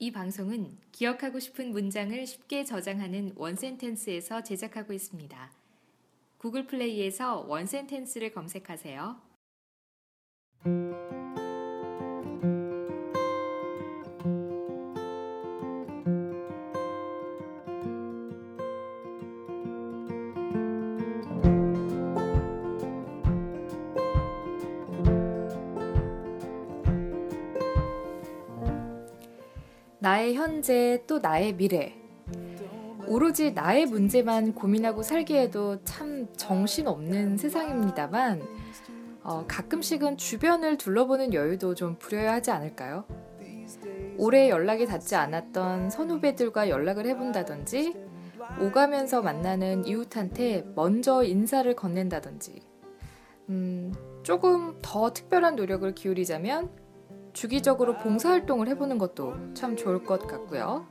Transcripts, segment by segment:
이 방송은 기억하고 싶은 문장을 쉽게 저장하는 원센텐스에서 제작하고 있습니다. 구글 플레이에서 원센텐스를 검색하세요. 현재 또 나의 미래. 오로지 나의 문제만 고민하고 살기에도 참 정신없는 세상입니다만, 어, 가끔씩은 주변을 둘러보는 여유도 좀 부려야 하지 않을까요? 오래 연락이 닿지 않았던 선후배들과 연락을 해본다든지, 오가면서 만나는 이웃한테 먼저 인사를 건넨다든지, 음, 조금 더 특별한 노력을 기울이자면 주기적으로 봉사활동을 해보는 것도 참 좋을 것 같고요.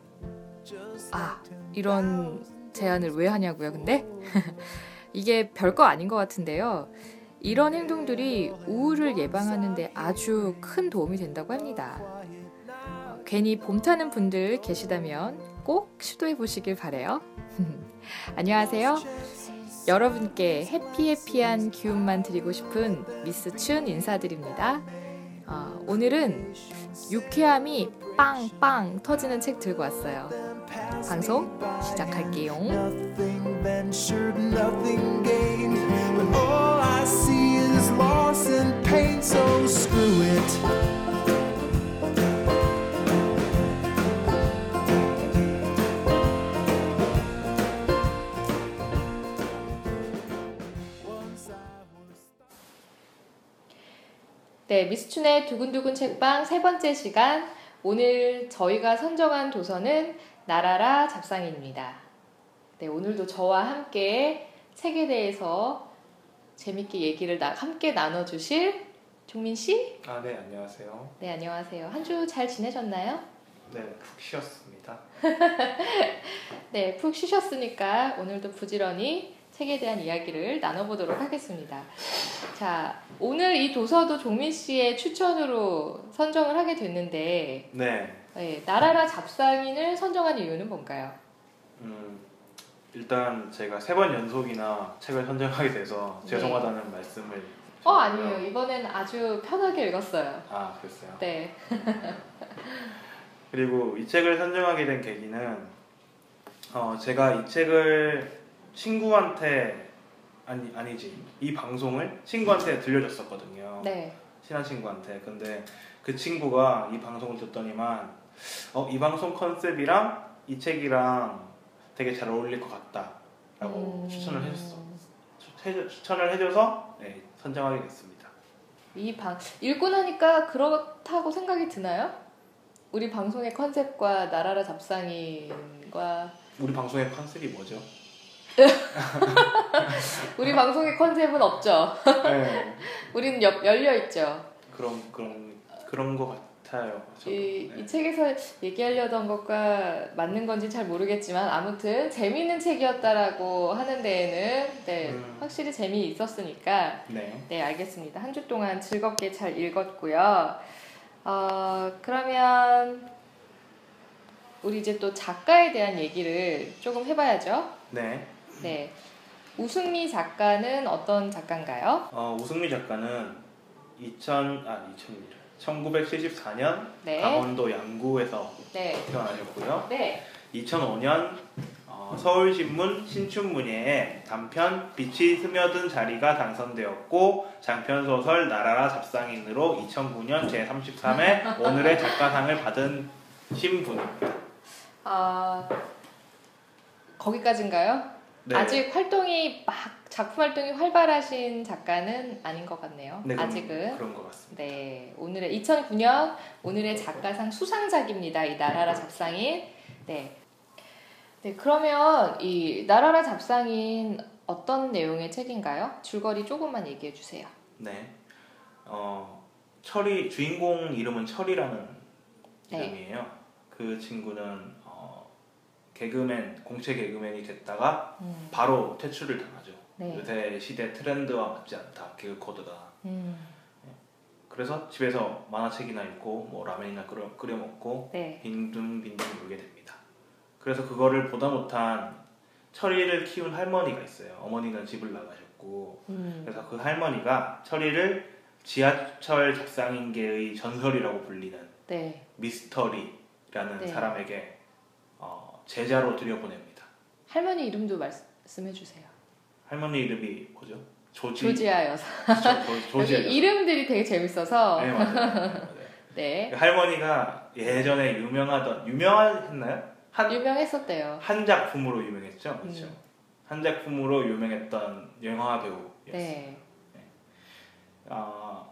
아, 이런 제안을 왜 하냐고요, 근데? 이게 별거 아닌 것 같은데요. 이런 행동들이 우울을 예방하는데 아주 큰 도움이 된다고 합니다. 어, 괜히 봄 타는 분들 계시다면 꼭 시도해 보시길 바래요. 안녕하세요. 여러분께 해피해피한 기운만 드리고 싶은 미스 춘 인사드립니다. 어, 오늘은 유쾌함이 빵빵 터지는 책 들고 왔어요. 방송 시작할게요. Nothing 네, 미스춘의 두근두근 책방 세 번째 시간. 오늘 저희가 선정한 도서는 나라라 잡상입니다. 네, 오늘도 저와 함께 책에 대해서 재밌게 얘기를 나, 함께 나눠주실 종민 씨. 아, 네, 안녕하세요. 네, 안녕하세요. 한 주 잘 지내셨나요? 네, 푹 쉬었습니다. 네, 푹 쉬셨으니까 오늘도 부지런히 책에 대한 이야기를 나눠보도록 하겠습니다. 자, 오늘 이 도서도 종민 씨의 추천으로 선정을 하게 됐는데, 네, 네, 나라라 잡상인을 선정한 이유는 뭔가요? 음, 일단 제가 세 번 연속이나 책을 선정하게 돼서 네. 죄송하다는 말씀을 어. 아니에요. 이번엔 아주 편하게 읽었어요. 아, 그랬어요. 네. 그리고 이 책을 선정하게 된 계기는 어, 제가 이 책을 친구한테 아니 아니지 이 방송을 친구한테 들려줬었거든요. 네. 친한 친구한테. 근데 그 친구가 이 방송을 듣더니만 어, 이 방송 컨셉이랑 이 책이랑 되게 잘 어울릴 것 같다라고 음, 추천을 해줬어. 추- 해- 추천을 해줘서 네, 선정하게 됐습니다. 이 방, 읽고 나니까 그렇다고 생각이 드나요? 우리 방송의 컨셉과 나라라 잡상인과 우리 방송의 컨셉이 뭐죠? 우리 방송의 컨셉은 없죠. 네, 우리는 여- 열려 있죠. 그런 그런 그런 것 같아요. 저도. 이, 네. 이 책에서 얘기하려던 것과 맞는 건지 잘 모르겠지만 아무튼 재미있는 책이었다라고 하는 데에는 네, 음. 확실히 재미 있었으니까 네. 네 알겠습니다. 한 주 동안 즐겁게 잘 읽었고요. 어, 그러면 우리 이제 또 작가에 대한 얘기를 조금 해봐야죠. 네. 네. 우승미 작가는 어떤 작가인가요? 어, 우승미 작가는 2000 아 2000이래. 1974년 네. 강원도 양구에서 네. 태어나셨고요. 네. 2005년 어, 서울신문 신춘문예에 단편 빛이 스며든 자리가 당선되었고 장편 소설 나라라 잡상인으로 2009년 제33회 오늘의 작가상을 받은 신분입니다. 아, 거기까지인가요? 네. 아직 활동이 막 작품 활동이 활발하신 작가는 아닌 것 같네요. 네, 아직은. 그런 것 같습니다. 네, 오늘의 2009년 오늘의 작가상 수상작입니다. 이 나라라 잡상인. 네. 네, 그러면 이 나라라 잡상인 어떤 내용의 책인가요? 줄거리 조금만 얘기해 주세요. 네. 어, 철이 주인공 이름은 철이라는 네. 이름이에요. 그 친구는 어, 개그맨 공채 개그맨이 됐다가 음, 바로 퇴출을 당하죠. 네. 요새 시대 트렌드와 맞지 않다 개그 코드가 음, 그래서 집에서 만화책이나 읽고 뭐 라면이나 끓여, 끓여 먹고 네. 빈둥빈둥 놀게 됩니다. 그래서 그거를 보다 못한 철이를 키운 할머니가 있어요. 어머니는 집을 나가셨고 음. 그래서 그 할머니가 철이를 지하철 잡상인계의 전설이라고 불리는 네. 미스터리라는 네. 사람에게 어, 제자로 들여보냅니다. 할머니 이름도 말씀해 주세요. 할머니 이름이 뭐죠? 조지. 조지아 여사. 조, 조, 이름들이 되게 재밌어서. 네 맞아요. 네, 맞아요. 네. 할머니가 예전에 유명하던 유명했나요? 한, 유명했었대요. 한 작품으로 유명했죠. 그렇죠. 음. 한 작품으로 유명했던 영화 배우였어요. 네. 아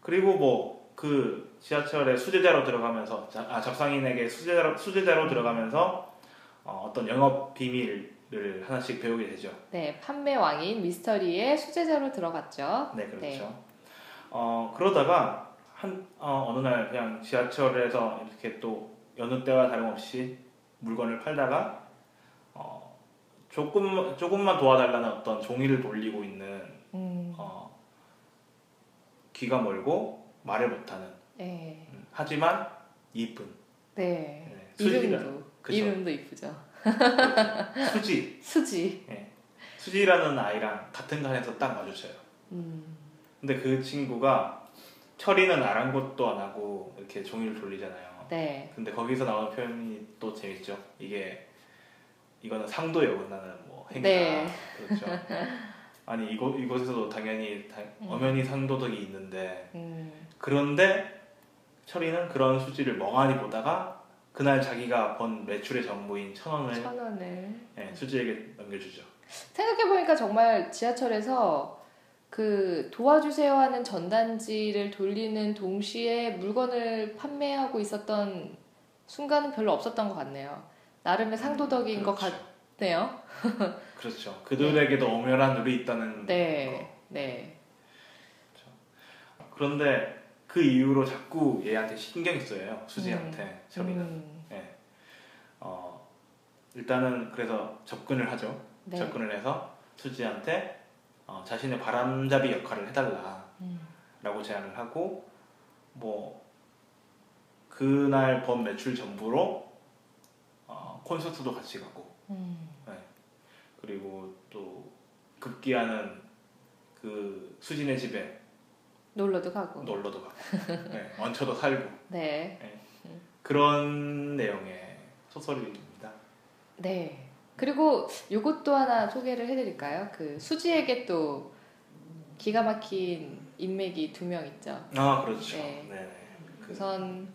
그리고 뭐 그 지하철에 수제자로 들어가면서 자- 아 잡상인에게 수제자로 수제자로 들어가면서 어, 어떤 영업 비밀을 하나씩 배우게 되죠. 네. 판매 왕인 미스터리의 수제자로 들어갔죠. 네 그렇죠. 네. 어 그러다가 한 어, 어느 날 그냥 지하철에서 이렇게 또 여느 때와 다름없이 물건을 팔다가 어 조금 조금만 도와달라는 어떤 종이를 돌리고 있는 음. 어, 귀가 멀고 말을 못하는 네. 음, 하지만 이쁜 네. 네, 이름도 그쵸. 이름도 이쁘죠. 수지 수지. 예. 수지라는 아이랑 같은 반에서 딱 마주쳐요. 음. 근데 그 친구가 철이는 아랑곳도 안 하고 이렇게 종이를 돌리잖아요. 네. 근데 거기서 나오는 표현이 또 재밌죠. 이게 이거는 상도에 어긋나는 뭐 행위다. 네. 그렇죠. 아니 이곳 이곳에서도 당연히 다- 음. 엄연히 상도덕이 있는데 음. 그런데 철이는 그런 수지를 멍하니 보다가 그날 자기가 번 매출의 전부인 천 원을 천 원을. 예, 수지에게 넘겨주죠. 생각해 보니까 정말 지하철에서 그 도와주세요 하는 전단지를 돌리는 동시에 물건을 판매하고 있었던 순간은 별로 없었던 것 같네요. 나름의 상도덕인 것 그렇죠. 같네요. 그렇죠. 그들에게도 엄연한 룰이 있다는 네. 네. 거. 그런데 그 이후로 자꾸 얘한테 신경이 쓰여요. 수지한테 철이는. 음. 예. 어, 일단은 그래서 접근을 하죠. 네. 접근을 해서 수지한테 어, 자신의 바람잡이 역할을 해달라라고 음. 제안을 하고 뭐 그날 번 매출 전부로 어, 콘서트도 같이 가고 음. 그리고 또 급기야는 그 수진의 집에 놀러도 가고. 놀러도 가고 네, 얹혀도 살고 네. 그런 내용의 소설입니다. 네. 그리고 요것도 하나 소개를 해드릴까요? 그 수지에게 또 기가 막힌 인맥이 두 명 있죠. 아 그렇죠. 네. 네. 그, 우선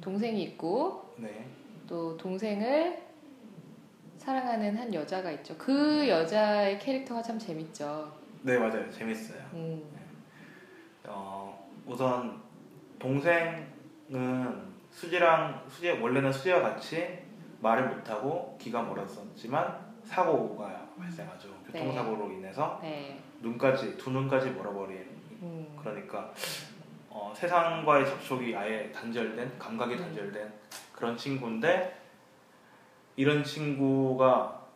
동생이 있고 네. 또 동생을 사랑하는 한 여자가 있죠. 그 여자의 캐릭터가 참 재밌죠. 네 맞아요. 재밌어요. 음, 어, 우선 동생은 수지랑 수지 원래는 수지와 같이 말을 못하고 귀가 멀었었지만 사고가 발생하죠. 교통사고로 인해서 네. 눈까지 두 눈까지 멀어버린 음, 그러니까 어, 세상과의 접촉이 아예 단절된 감각이 단절된 그런 친구인데 이런 친구가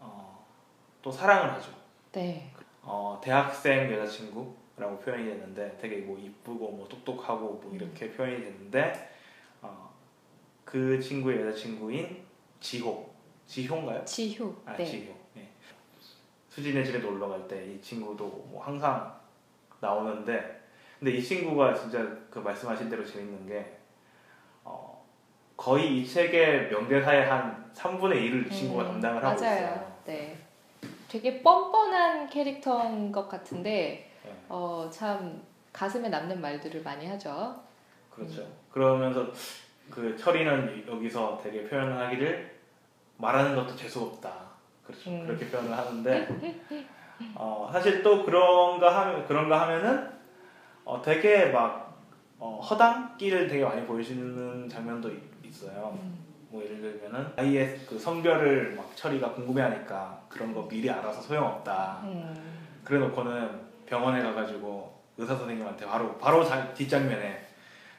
어, 또 사랑을 하죠. 네. 어, 대학생 여자친구라고 표현이 됐는데 되게 뭐 이쁘고 뭐 똑똑하고 뭐 이렇게 표현이 됐는데 어, 그 친구의 여자친구인 지호 지효인가요? 지효. 아 네. 지효 예. 수진의 집에 놀러 갈 때 이 친구도 뭐 항상 나오는데 근데 이 친구가 진짜 그 말씀하신 대로 재밌는 게 어, 거의 이 책의 명대사의 한 3분의 1을 이 친구가 음, 담당을 하고 맞아요. 있어요. 네. 되게 뻔뻔한 캐릭터인 것 같은데 네. 어, 참 가슴에 남는 말들을 많이 하죠. 그렇죠. 그러면서 그 철이는 여기서 되게 표현을 하기를 말하는 것도 재수 없다. 그렇죠. 음. 그렇게 표현을 하는데 어, 사실 또 그런가 하면 그런가 하면은 어, 되게 막 어, 허당끼를 되게 많이 보여주는 장면도 있, 있어요. 음. 뭐 예를 들면은 아이의 그 성별을 막 철이가 궁금해하니까 그런 거 미리 알아서 소용없다. 음. 그래놓고는 병원에 가가지고 의사 선생님한테 바로 바로 자- 뒷장면에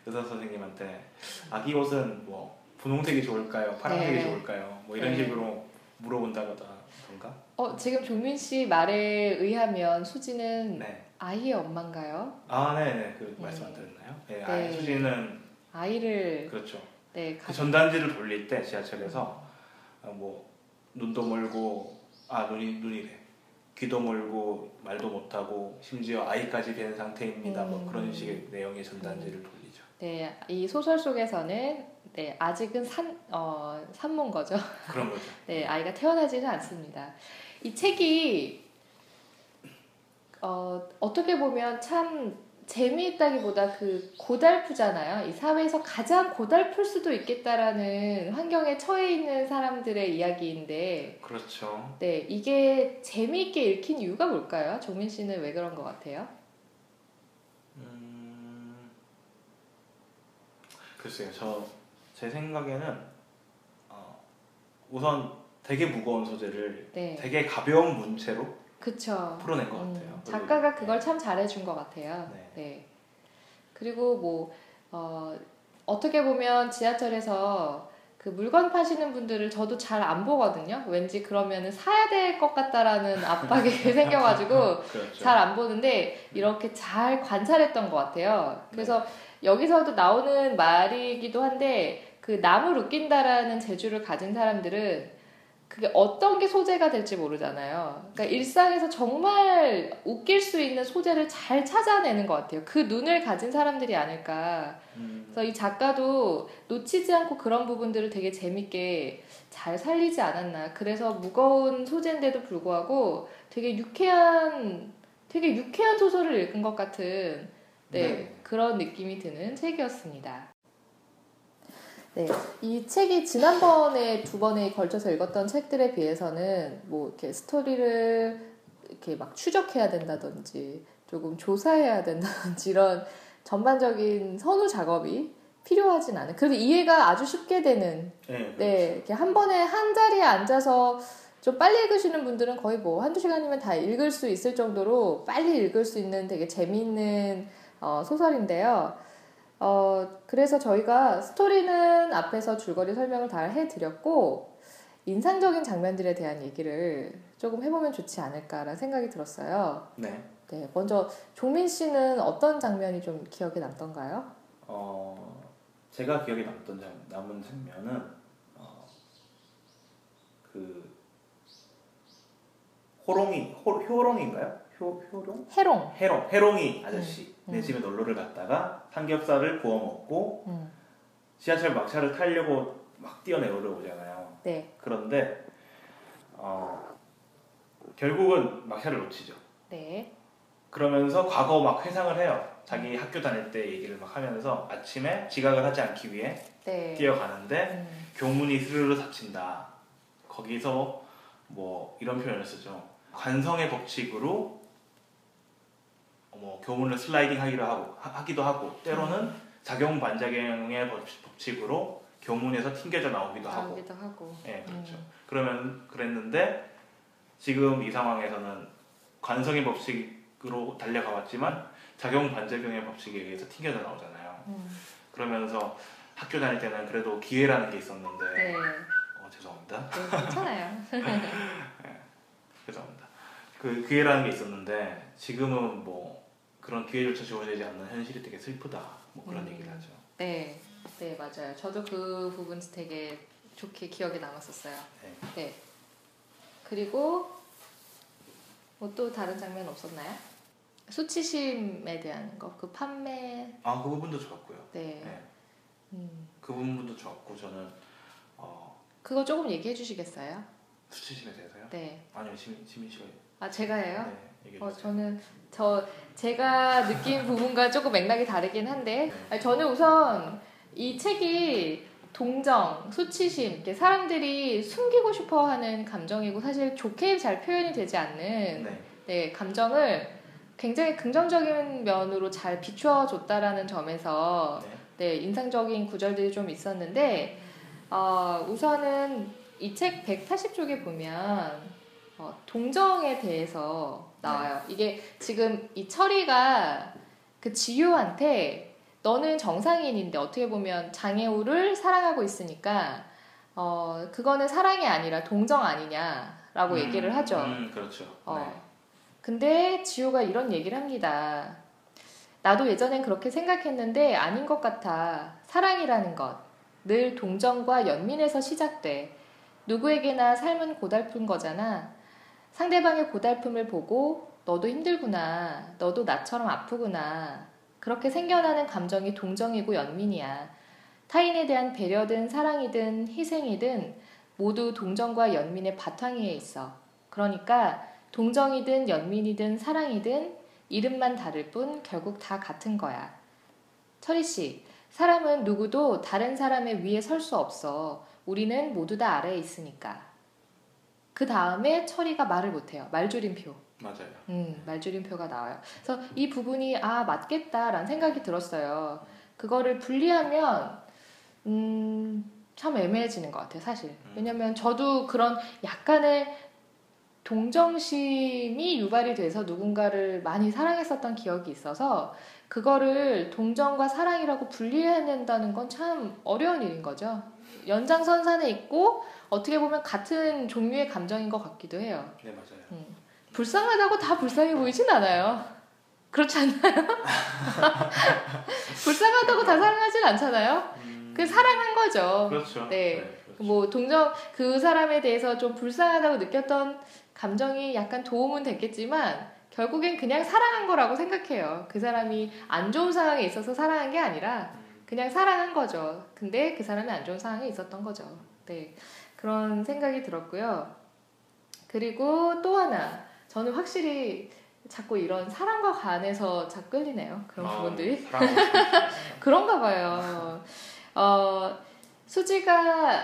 의사 선생님한테 아기 옷은 뭐 분홍색이 좋을까요, 파란색이 네. 좋을까요, 뭐 이런 네. 식으로 물어본다거나 건가? 어, 지금 종민 씨 말에 의하면 수지는 네. 아이의 엄마인가요? 아, 네, 네. 그 네. 말씀 안 들었나요? 네. 네. 아이 수지는 아이를 그렇죠. 네, 그 가... 전단지를 돌릴 때 지하철에서 아, 뭐 눈도 멀고 아 눈이 눈이래 귀도 멀고 말도 못하고 심지어 아이까지 된 상태입니다. 뭐 음. 그런 식의 내용의 전단지를 돌리죠. 네, 이 소설 속에서는 네, 아직은 산, 어, 산모인 거죠. 그런 거죠. 네, 아이가 태어나지는 않습니다. 이 책이 어, 어떻게 보면 참 재미있다기보다 그 고달프잖아요. 이 사회에서 가장 고달플 수도 있겠다라는 환경에 처해 있는 사람들의 이야기인데, 그렇죠. 네, 이게 재미있게 읽힌 이유가 뭘까요? 종민 씨는 왜 그런 것 같아요? 음, 글쎄요. 저 제 생각에는 어, 우선 되게 무거운 소재를 네, 되게 가벼운 문체로 그쵸. 풀어낸 것 음, 같아요. 작가가 그걸 참 잘해준 것 같아요. 네. 네. 그리고 뭐 어, 어떻게 보면 지하철에서 그 물건 파시는 분들을 저도 잘 안 보거든요. 왠지 그러면은 사야 될 것 같다라는 압박이 생겨가지고 그렇죠. 잘안 보는데 이렇게 잘 관찰했던 것 같아요. 그래서 여기서도 나오는 말이기도 한데 그 남을 웃긴다라는 재주를 가진 사람들은 그게 어떤 게 소재가 될지 모르잖아요. 그러니까 일상에서 정말 웃길 수 있는 소재를 잘 찾아내는 것 같아요. 그 눈을 가진 사람들이 아닐까. 음, 그래서 이 작가도 놓치지 않고 그런 부분들을 되게 재밌게 잘 살리지 않았나. 그래서 무거운 소재인데도 불구하고 되게 유쾌한, 되게 유쾌한 소설을 읽은 것 같은 네, 네. 그런 느낌이 드는 책이었습니다. 네, 이 책이 지난번에 두 번에 걸쳐서 읽었던 책들에 비해서는 뭐 이렇게 스토리를 이렇게 막 추적해야 된다든지 조금 조사해야 된다든지 이런 전반적인 선후 작업이 필요하진 않은. 그래도 이해가 아주 쉽게 되는. 네, 네, 이렇게 한 번에 한 자리에 앉아서 좀 빨리 읽으시는 분들은 거의 뭐 한두 시간이면 다 읽을 수 있을 정도로 빨리 읽을 수 있는 되게 재미있는 어, 소설인데요. 어, 그래서 저희가 스토리는 앞에서 줄거리 설명을 다 해드렸고, 인상적인 장면들에 대한 얘기를 조금 해보면 좋지 않을까라는 생각이 들었어요. 네. 네, 먼저 종민 씨는 어떤 장면이 좀 기억에 남던가요? 어, 제가 기억에 남던 장, 남은 장면은 어, 그 호롱이 호, 효롱인가요? 효, 효롱? 해롱. 해롱 해롱이 아저씨 음, 내 음. 집에 놀러를 갔다가 삼겹살을 구워 먹고 음, 지하철 막차를 타려고 막 뛰어내려오잖아요. 네, 그런데 어, 결국은 막차를 놓치죠. 네, 그러면서 과거 막 회상을 해요. 자기 학교 다닐 때 얘기를 막 하면서 아침에 지각을 하지 않기 위해 네. 뛰어가는데 음, 교문이 스르르 닫힌다. 거기서 뭐 이런 표현을 쓰죠. 관성의 법칙으로 뭐 교문을 슬라이딩 하기도 하고 하, 기도 하고 때로는 작용 반작용의 법- 법칙으로 교문에서 튕겨져 나오기도 하고. 나오기도 하고. 예, 그렇죠. 음. 그러면 그랬는데 지금 이 상황에서는 관성의 법칙으로 달려가 왔지만 작용 반작용의 법칙에 의해서 튕겨져 나오잖아요. 음, 그러면서 학교 다닐 때는 그래도 기회라는 게 있었는데 네, 어, 죄송합니다. 네, 괜찮아요. 죄송합니다. 그 기회라는 게 있었는데 지금은 뭐 그런 기회조차 주어지지 않는 현실이 되게 슬프다. 뭐 그런 음. 얘기를 하죠. 네, 네 맞아요. 저도 그 부분 되게 좋게 기억에 남았었어요. 네. 네. 그리고 뭐 또 다른 장면 없었나요? 수치심에 대한 거, 그 판매, 아, 그 부분도 좋았고요. 네, 네. 음, 그 부분도 좋았고 저는 어, 그거 조금 얘기해 주시겠어요? 수치심에 대해서요. 네, 아니요, 시민 시민 씨가 아 제가 해요. 네, 어. 저는 저 제가 느낀 부분과 조금 맥락이 다르긴 한데 네. 아니, 저는 우선 이 책이 동정, 수치심, 이렇게 사람들이 숨기고 싶어하는 감정이고 사실 좋게 잘 표현이 되지 않는 네. 네, 감정을 굉장히 긍정적인 면으로 잘 비춰줬다라는 점에서 네. 네, 인상적인 구절들이 좀 있었는데 어, 우선은 이 책 180쪽에 보면 어, 동정에 대해서 나와요. 이게 지금 이 철이가 그 지효한테 너는 정상인인데 어떻게 보면 장애우를 사랑하고 있으니까 어, 그거는 사랑이 아니라 동정 아니냐라고 라고 음, 얘기를 하죠. 음, 그렇죠. 어. 네. 근데 지호가 이런 얘기를 합니다. 나도 예전엔 그렇게 생각했는데 아닌 것 같아. 사랑이라는 것. 늘 동정과 연민에서 시작돼. 누구에게나 삶은 고달픈 거잖아. 상대방의 고달픔을 보고 너도 힘들구나. 너도 나처럼 아프구나. 그렇게 생겨나는 감정이 동정이고 연민이야. 타인에 대한 배려든 사랑이든 희생이든 모두 동정과 연민의 바탕 위에 있어. 그러니까 동정이든 연민이든 사랑이든 이름만 다를 뿐 결국 다 같은 거야. 철희 씨, 사람은 누구도 다른 사람의 위에 설 수 없어. 우리는 모두 다 아래에 있으니까. 그 다음에 철이가 말을 못해요. 말줄임표. 맞아요. 음, 말줄임표가 나와요. 그래서 이 부분이 아 맞겠다라는 생각이 들었어요. 그거를 분리하면 음, 참 애매해지는 것 같아요, 사실. 왜냐면 저도 그런 약간의 동정심이 유발이 돼서 누군가를 많이 사랑했었던 기억이 있어서 그거를 동정과 사랑이라고 분리해낸다는 건 참 어려운 일인 거죠. 연장선상에 있고 어떻게 보면 같은 종류의 감정인 것 같기도 해요. 네 맞아요. 불쌍하다고 다 불쌍해 보이진 않아요. 그렇지 않나요? 불쌍하다고 다 사랑하진 않잖아요. 음, 그 사랑한 거죠. 그렇죠. 네. 그렇죠. 뭐 동정 그 사람에 대해서 좀 불쌍하다고 느꼈던 감정이 약간 도움은 됐겠지만 결국엔 그냥 사랑한 거라고 생각해요. 그 사람이 안 좋은 상황에 있어서 사랑한 게 아니라 음, 그냥 사랑한 거죠. 근데 그 사람이 안 좋은 상황에 있었던 거죠. 네. 그런 생각이 들었고요. 그리고 또 하나. 저는 확실히 자꾸 이런 사랑과 간에서 자꾸 끌리네요. 그런 아, 부분들이. 싶으시구나. 그런가 봐요. 어, 수지가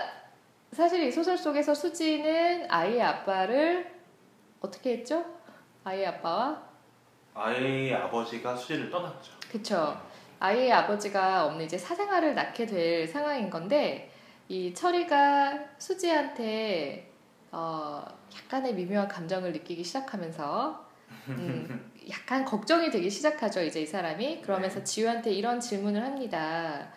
사실 이 소설 속에서 수지는 아이의 아빠를 어떻게 했죠? 아이의 아빠와 아이의 아버지가 수지를 떠났죠. 그쵸. 아이의 아버지가 없는 이제 사생아를 낳게 될 상황인 건데 이 철이가 수지한테 어, 약간의 미묘한 감정을 느끼기 시작하면서 음, 약간 걱정이 되기 시작하죠 이제 이 사람이 그러면서 네. 지우한테 이런 질문을 합니다.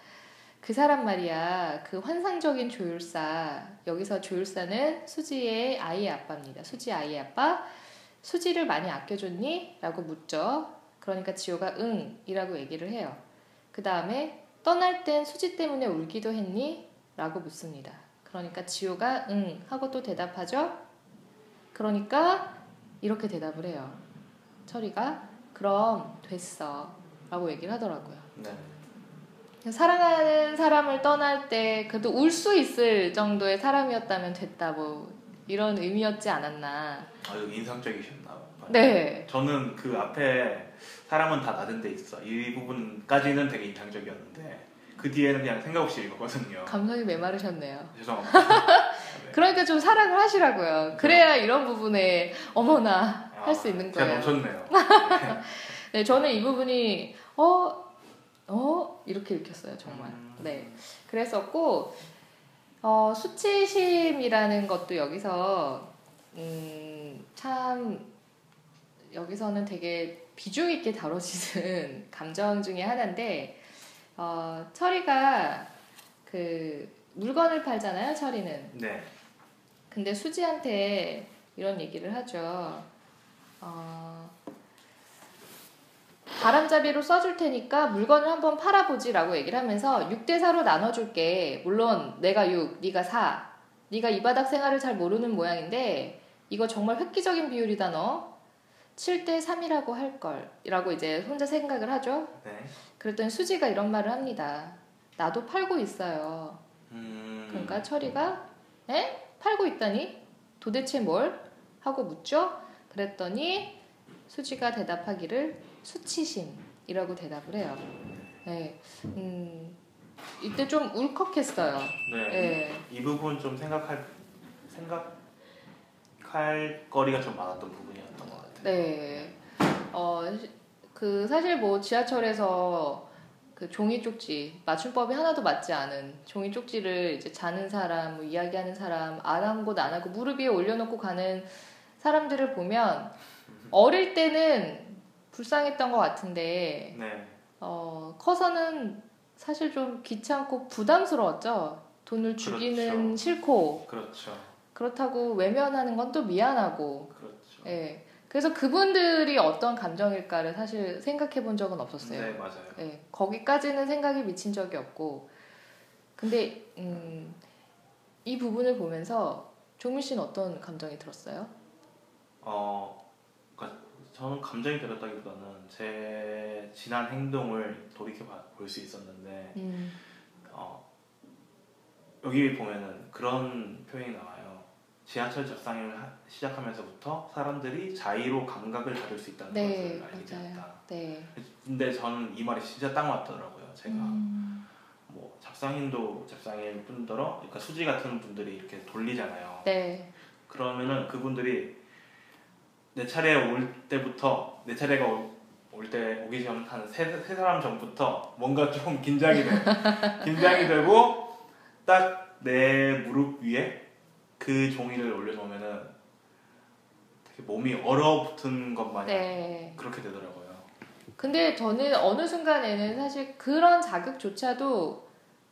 그 사람 말이야 그 환상적인 조율사 여기서 조율사는 수지의 아이의 아빠입니다. 수지 아이의 아빠 수지를 많이 아껴줬니? 라고 묻죠. 그러니까 지호가 응 이라고 얘기를 해요. 그 다음에 떠날 땐 수지 때문에 울기도 했니? 라고 묻습니다. 그러니까 지호가 응 하고 또 대답하죠. 그러니까 이렇게 대답을 해요. 철이가 그럼 됐어 라고 얘기를 하더라고요. 네. 사랑하는 사람을 떠날 때 그래도 울 수 있을 정도의 사람이었다면 됐다 뭐 이런 의미였지 않았나. 아주 인상적이셨나 봐요. 네. 저는 그 앞에 사람은 다 낮은 데 있어. 이 부분까지는 되게 인상적이었는데 그 뒤에는 그냥 생각 없이 읽었거든요. 감성이 메마르셨네요. 죄송합니다. 네. 그러니까 좀 사랑을 하시라고요. 그래야 이런 부분에 어머나 할수 있는 거예요. 넘쳤네요. 네, 저는 이 부분이 어, 어 이렇게 읽혔어요 정말. 음. 네, 그랬었고 어, 수치심이라는 것도 여기서 음, 참 여기서는 되게 비중 있게 다뤄지는 감정 중에 하나인데 어, 철이가 그 물건을 팔잖아요 철이는 네. 근데 수지한테 이런 얘기를 하죠. 어, 바람잡이로 써줄 테니까 물건을 한번 팔아보지라고 얘기를 하면서 6대 4로 나눠줄게. 물론 내가 6, 네가 4. 네가 이 바닥 생활을 잘 모르는 모양인데 이거 정말 획기적인 비율이다 너. 7대 3이라고 할 걸. 이라고 이제 혼자 생각을 하죠. 네. 그랬더니 수지가 이런 말을 합니다. 나도 팔고 있어요. 음. 그러니까 철이가 에? 팔고 있다니? 도대체 뭘? 하고 묻죠. 그랬더니 수지가 대답하기를 수치심이라고 대답을 해요. 네. 음, 이때 좀 울컥했어요. 네. 네. 이 부분 좀 생각할 생각할 거리가 좀 많았던 같아요. 네. 어, 그 사실 뭐 지하철에서 그 종이 쪽지 맞춤법이 하나도 맞지 않은 종이 쪽지를 이제 자는 사람, 뭐 이야기하는 사람, 안 한 곳 안 하고 무릎 위에 올려놓고 가는 사람들을 보면 어릴 때는 불쌍했던 것 같은데 네. 어, 커서는 사실 좀 귀찮고 부담스러웠죠. 돈을 주기는 그렇죠. 싫고 그렇죠. 그렇다고 외면하는 건 또 미안하고 그렇죠. 예. 그래서 그분들이 어떤 감정일까를 사실 생각해 본 적은 없었어요. 네 맞아요. 예. 거기까지는 생각이 미친 적이 없고 근데 음, 이 부분을 보면서 종민 씨는 어떤 감정이 들었어요? 어, 그러니까 저는 감정이 들었다기보다는 제 지난 행동을 돌이켜 볼 수 있었는데 음, 어, 여기 보면은 그런 표현이 나와요. 지하철 접상을 하- 시작하면서부터 사람들이 자의로 감각을 가질 수 있다는 네, 것을 알게. 되었다. 네. 근데 저는 이 말이 진짜 딱 맞더라고요. 제가 음, 뭐 잡상인도 잡상일 뿐더러 그러니까 수지 같은 분들이 이렇게 돌리잖아요. 네. 그러면은 그분들이 내 차례 올 때부터 내 차례가 올때 오기 전한세 세 사람 전부터 뭔가 좀 긴장이 돼 긴장이 되고 딱 내 무릎 위에 그 종이를 올려놓으면은 되게 몸이 얼어붙은 것 마냥 네. 그렇게 되더라고요. 근데 저는 어느 순간에는 사실 그런 자극조차도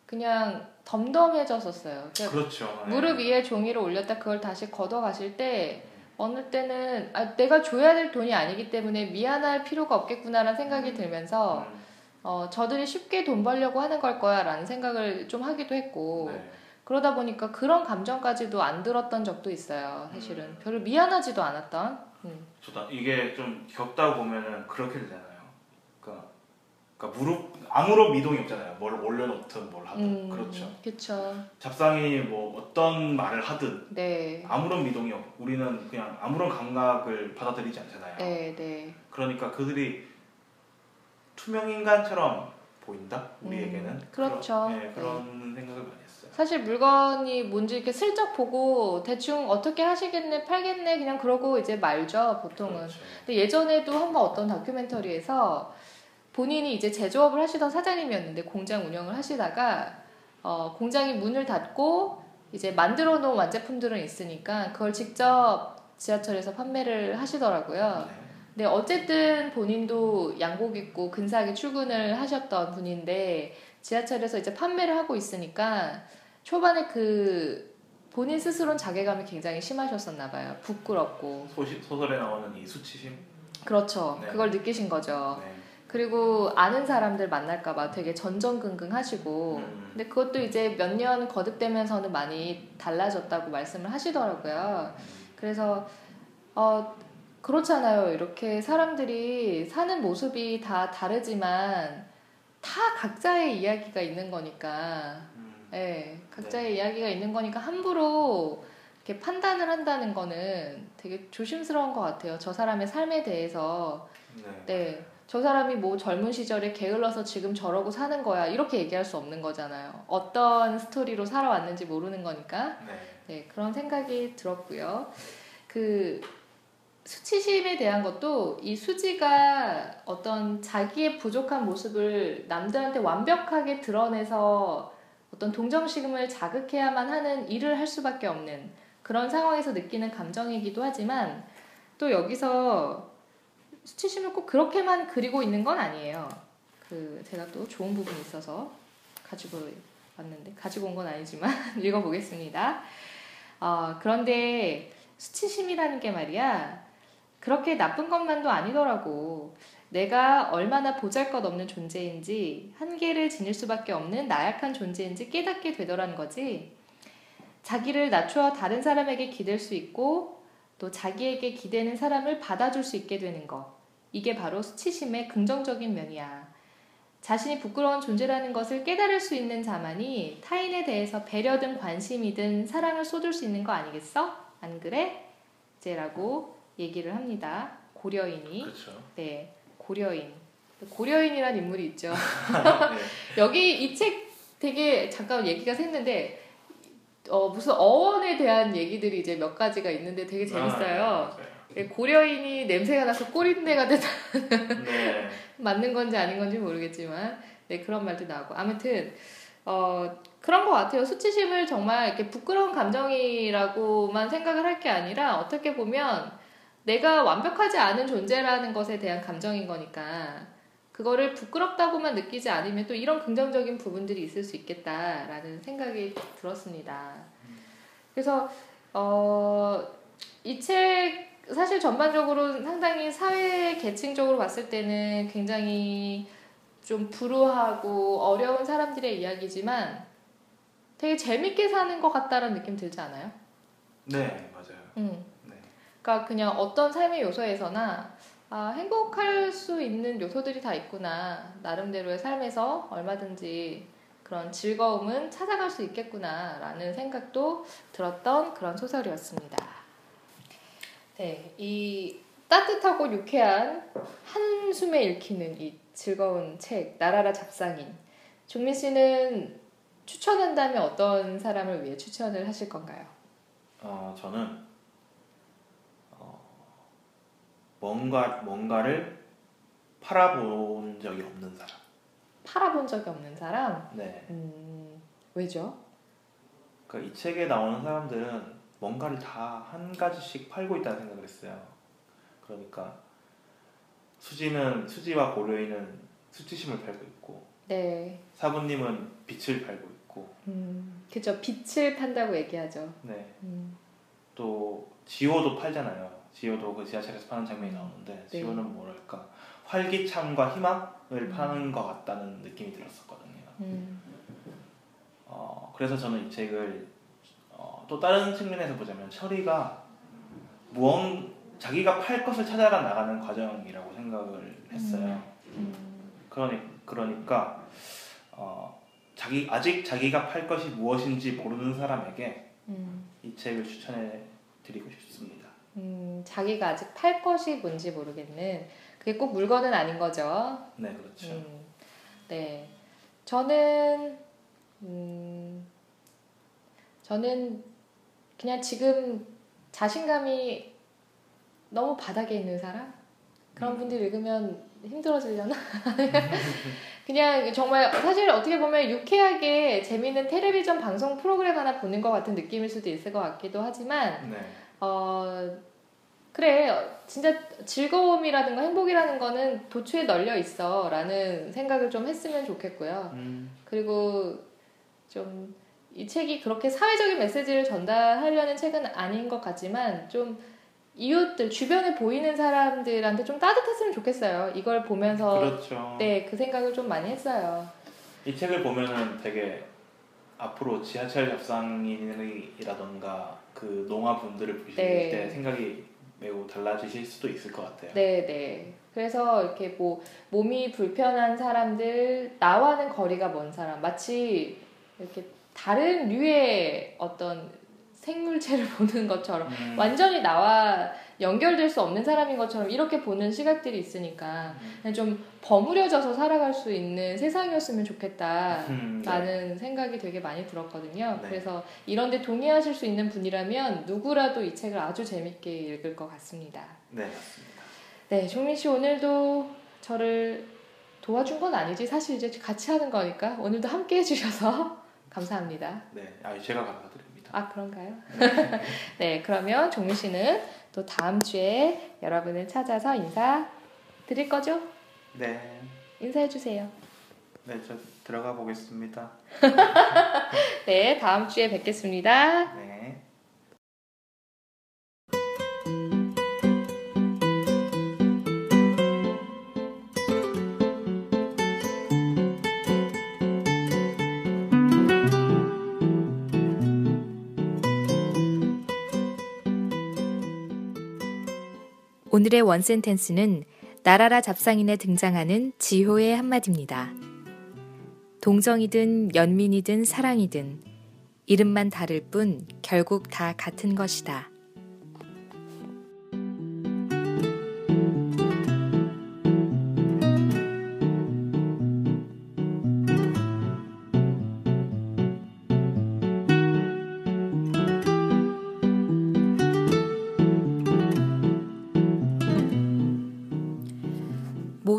그냥 덤덤해졌었어요. 그러니까 그렇죠. 네. 무릎 위에 종이를 올렸다 그걸 다시 걷어 가실 때 어느 때는 아, 내가 줘야 될 돈이 아니기 때문에 미안할 필요가 없겠구나라는 생각이 들면서 음, 어, 저들이 쉽게 돈 벌려고 하는 걸 거야라는 생각을 좀 하기도 했고 네. 그러다 보니까 그런 감정까지도 안 들었던 적도 있어요. 사실은 음. 별로 미안하지도 않았던. 음. 저도 이게 좀 겪다 보면은 그렇게 되잖아요. 그러니까, 그러니까 무릎 아무런 미동이 없잖아요. 뭘 올려놓든 뭘 하든 음, 그렇죠. 그렇죠. 잡상이 뭐 어떤 말을 하든 네. 아무런 미동이 없. 우리는 그냥 아무런 감각을 받아들이지 않잖아요. 네, 네. 그러니까 그들이 투명 인간처럼 보인다 우리에게는. 음, 그렇죠. 그런, 네, 그런 생각을 많이. 사실 물건이 뭔지 이렇게 슬쩍 보고 대충 어떻게 하시겠네, 팔겠네, 그냥 그러고 이제 말죠, 보통은. 그렇죠. 근데 예전에도 한번 어떤 다큐멘터리에서 본인이 이제 제조업을 하시던 사장님이었는데 공장 운영을 하시다가 어, 공장이 문을 닫고 이제 만들어 놓은 완제품들은 있으니까 그걸 직접 지하철에서 판매를 하시더라고요. 네. 네, 어쨌든 본인도 양복 입고 근사하게 출근을 하셨던 분인데 지하철에서 이제 판매를 하고 있으니까 초반에 그 본인 스스로는 자괴감이 굉장히 심하셨었나 봐요. 부끄럽고. 소시, 소설에 나오는 이 수치심. 그렇죠. 네. 그걸 느끼신 거죠. 네. 그리고 아는 사람들 만날까봐 되게 전전긍긍 하시고. 음. 근데 그것도 이제 몇 년 거듭되면서는 많이 달라졌다고 말씀을 하시더라고요. 그래서 어 그렇잖아요. 이렇게 사람들이 사는 모습이 다 다르지만 다 각자의 이야기가 있는 거니까. 음. 예. 각자의 이야기가 있는 거니까 함부로 이렇게 판단을 한다는 거는 되게 조심스러운 것 같아요. 저 사람의 삶에 대해서. 네. 네. 저 사람이 뭐 젊은 시절에 게을러서 지금 저러고 사는 거야. 이렇게 얘기할 수 없는 거잖아요. 어떤 스토리로 살아왔는지 모르는 거니까. 네. 네, 그런 생각이 들었고요. 그 수치심에 대한 것도 이 수지가 어떤 자기의 부족한 모습을 남들한테 완벽하게 드러내서 어떤 동정심을 자극해야만 하는 일을 할 수밖에 없는 그런 상황에서 느끼는 감정이기도 하지만 또 여기서 수치심을 꼭 그렇게만 그리고 있는 건 아니에요. 그 제가 또 좋은 부분이 있어서 가지고 왔는데 가지고 온 건 아니지만 읽어보겠습니다. 어, 그런데 수치심이라는 게 말이야 그렇게 나쁜 것만도 아니더라고. 내가 얼마나 보잘 것 없는 존재인지 한계를 지닐 수밖에 없는 나약한 존재인지 깨닫게 되더라는 거지. 자기를 낮추어 다른 사람에게 기댈 수 있고 또 자기에게 기대는 사람을 받아줄 수 있게 되는 것. 이게 바로 수치심의 긍정적인 면이야. 자신이 부끄러운 존재라는 것을 깨달을 수 있는 자만이 타인에 대해서 배려든 관심이든 사랑을 쏟을 수 있는 거 아니겠어? 안 그래? 이제라고 얘기를 합니다. 고려인이. 그렇죠. 네, 고려인. 고려인이란 인물이 있죠. 네. 여기 이 책 되게 잠깐 얘기가 샜는데 어, 무슨 어원에 대한 얘기들이 이제 몇 가지가 있는데 되게 재밌어요. 아, 네, 네, 고려인이 냄새가 나서 꼬린내가. 맞아요. 네. 맞는 건지 아닌 건지 모르겠지만 네 그런 말도 나오고 아무튼 어 그런 것 같아요 수치심을 정말 이렇게 부끄러운 감정이라고만 생각을 할 게 아니라 어떻게 보면 내가 완벽하지 않은 존재라는 것에 대한 감정인 거니까 그거를 부끄럽다고만 느끼지 않으면 또 이런 긍정적인 부분들이 있을 수 있겠다라는 생각이 들었습니다. 그래서 어, 이 책 사실 전반적으로 상당히 사회 계층적으로 봤을 때는 굉장히 좀 불우하고 어려운 사람들의 이야기지만 되게 재밌게 사는 것 같다는 느낌 들지 않아요? 네, 맞아요. 음. 네. 그러니까 그냥 어떤 삶의 요소에서나 아, 행복할 수 있는 요소들이 다 있구나. 나름대로의 삶에서 얼마든지 그런 즐거움은 찾아갈 수 있겠구나 라는 생각도 들었던 그런 소설이었습니다. 네, 이 따뜻하고 유쾌한 한숨에 읽히는 이 즐거운 책 나라라 잡상인 종민 씨는 추천한다면 어떤 사람을 위해 추천을 하실 건가요? 어, 저는 어, 뭔가 뭔가를 팔아본 적이 없는 사람. 팔아본 적이 없는 사람? 네. 음, 왜죠? 그러니까 이 책에 나오는 사람들은 뭔가를 다 한 가지씩 팔고 있다는 생각을 했어요. 그러니까 수지는 수지와 고려인은 수치심을 팔고 있고 네, 사부님은 빛을 팔고 있고 음, 그죠. 빛을 판다고 얘기하죠. 네. 음, 또 지호도 팔잖아요. 지호도 그 지하철에서 파는 장면이 나오는데 네. 지호는 뭐랄까 활기참과 희망을 음. 파는 것 같다는 느낌이 들었었거든요. 음, 어, 그래서 저는 이 책을 어, 또 다른 측면에서 보자면 철이가 무언 자기가 팔 것을 찾아가 나가는 과정이라고 생각을 했어요. 음, 그러니 그러니까 어, 자기 아직 자기가 팔 것이 무엇인지 모르는 사람에게 음, 이 책을 추천해 드리고 싶습니다. 음, 자기가 아직 팔 것이 뭔지 모르겠는 그게 꼭 물건은 아닌 거죠. 네, 그렇죠. 음, 네, 저는 음, 저는 그냥 지금 자신감이 너무 바닥에 있는 사람 그런 음. 분들 읽으면 힘들어지려나? 그냥 정말 사실 어떻게 보면 유쾌하게 재미있는 텔레비전 방송 프로그램 하나 보는 것 같은 느낌일 수도 있을 것 같기도 하지만 네. 어 그래 진짜 즐거움이라든가 행복이라는 거는 도처에 널려 있어 라는 생각을 좀 했으면 좋겠고요. 음, 그리고 좀 이 책이 그렇게 사회적인 메시지를 전달하려는 책은 아닌 것 같지만 좀 이웃들 주변에 보이는 사람들한테 좀 따뜻했으면 좋겠어요. 이걸 보면서 그렇죠. 네그 생각을 좀 많이 했어요. 이 책을 보면은 되게 앞으로 지하철 잡상인이라던가 그 농아분들을 보실 네. 때 생각이 매우 달라지실 수도 있을 것 같아요. 네, 네. 그래서 이렇게 뭐 몸이 불편한 사람들, 나와는 거리가 먼 사람, 마치 이렇게 다른 류의 어떤 생물체를 보는 것처럼 음, 완전히 나와 연결될 수 없는 사람인 것처럼 이렇게 보는 시각들이 있으니까 음, 그냥 좀 버무려져서 살아갈 수 있는 세상이었으면 좋겠다. 음, 네. 라는 생각이 되게 많이 들었거든요. 네. 그래서 이런데 동의하실 수 있는 분이라면 누구라도 이 책을 아주 재밌게 읽을 것 같습니다. 네, 맞습니다. 네, 종민 씨 오늘도 저를 도와준 건 아니지. 사실 이제 같이 하는 거니까 오늘도 함께 해주셔서 감사합니다. 네, 아, 제가 감사드립니다. 아, 그런가요? 네, 그러면 종민 씨는 또 다음 주에 여러분을 찾아서 인사 드릴 거죠? 네, 인사해 주세요. 네, 저 들어가 보겠습니다. 네, 다음 주에 뵙겠습니다. 네. 오늘의 원센텐스는 나라라 잡상인에 등장하는 지효의 한마디입니다. 동정이든 연민이든 사랑이든 이름만 다를 뿐 결국 다 같은 것이다.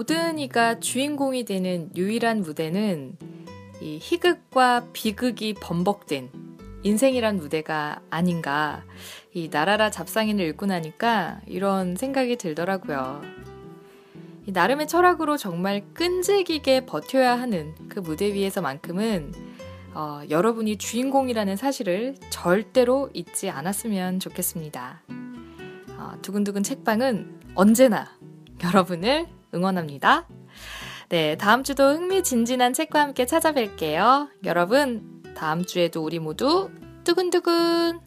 모든 이가 주인공이 되는 유일한 무대는 이 희극과 비극이 범벅된 인생이란 무대가 아닌가. 이 나라라 잡상인을 읽고 나니까 이런 생각이 들더라고요. 이 나름의 철학으로 정말 끈질기게 버텨야 하는 그 무대 위에서만큼은 어, 여러분이 주인공이라는 사실을 절대로 잊지 않았으면 좋겠습니다. 어, 두근두근 책방은 언제나 여러분을 응원합니다. 네, 다음 주도 흥미진진한 책과 함께 찾아뵐게요. 여러분, 다음 주에도 우리 모두 두근두근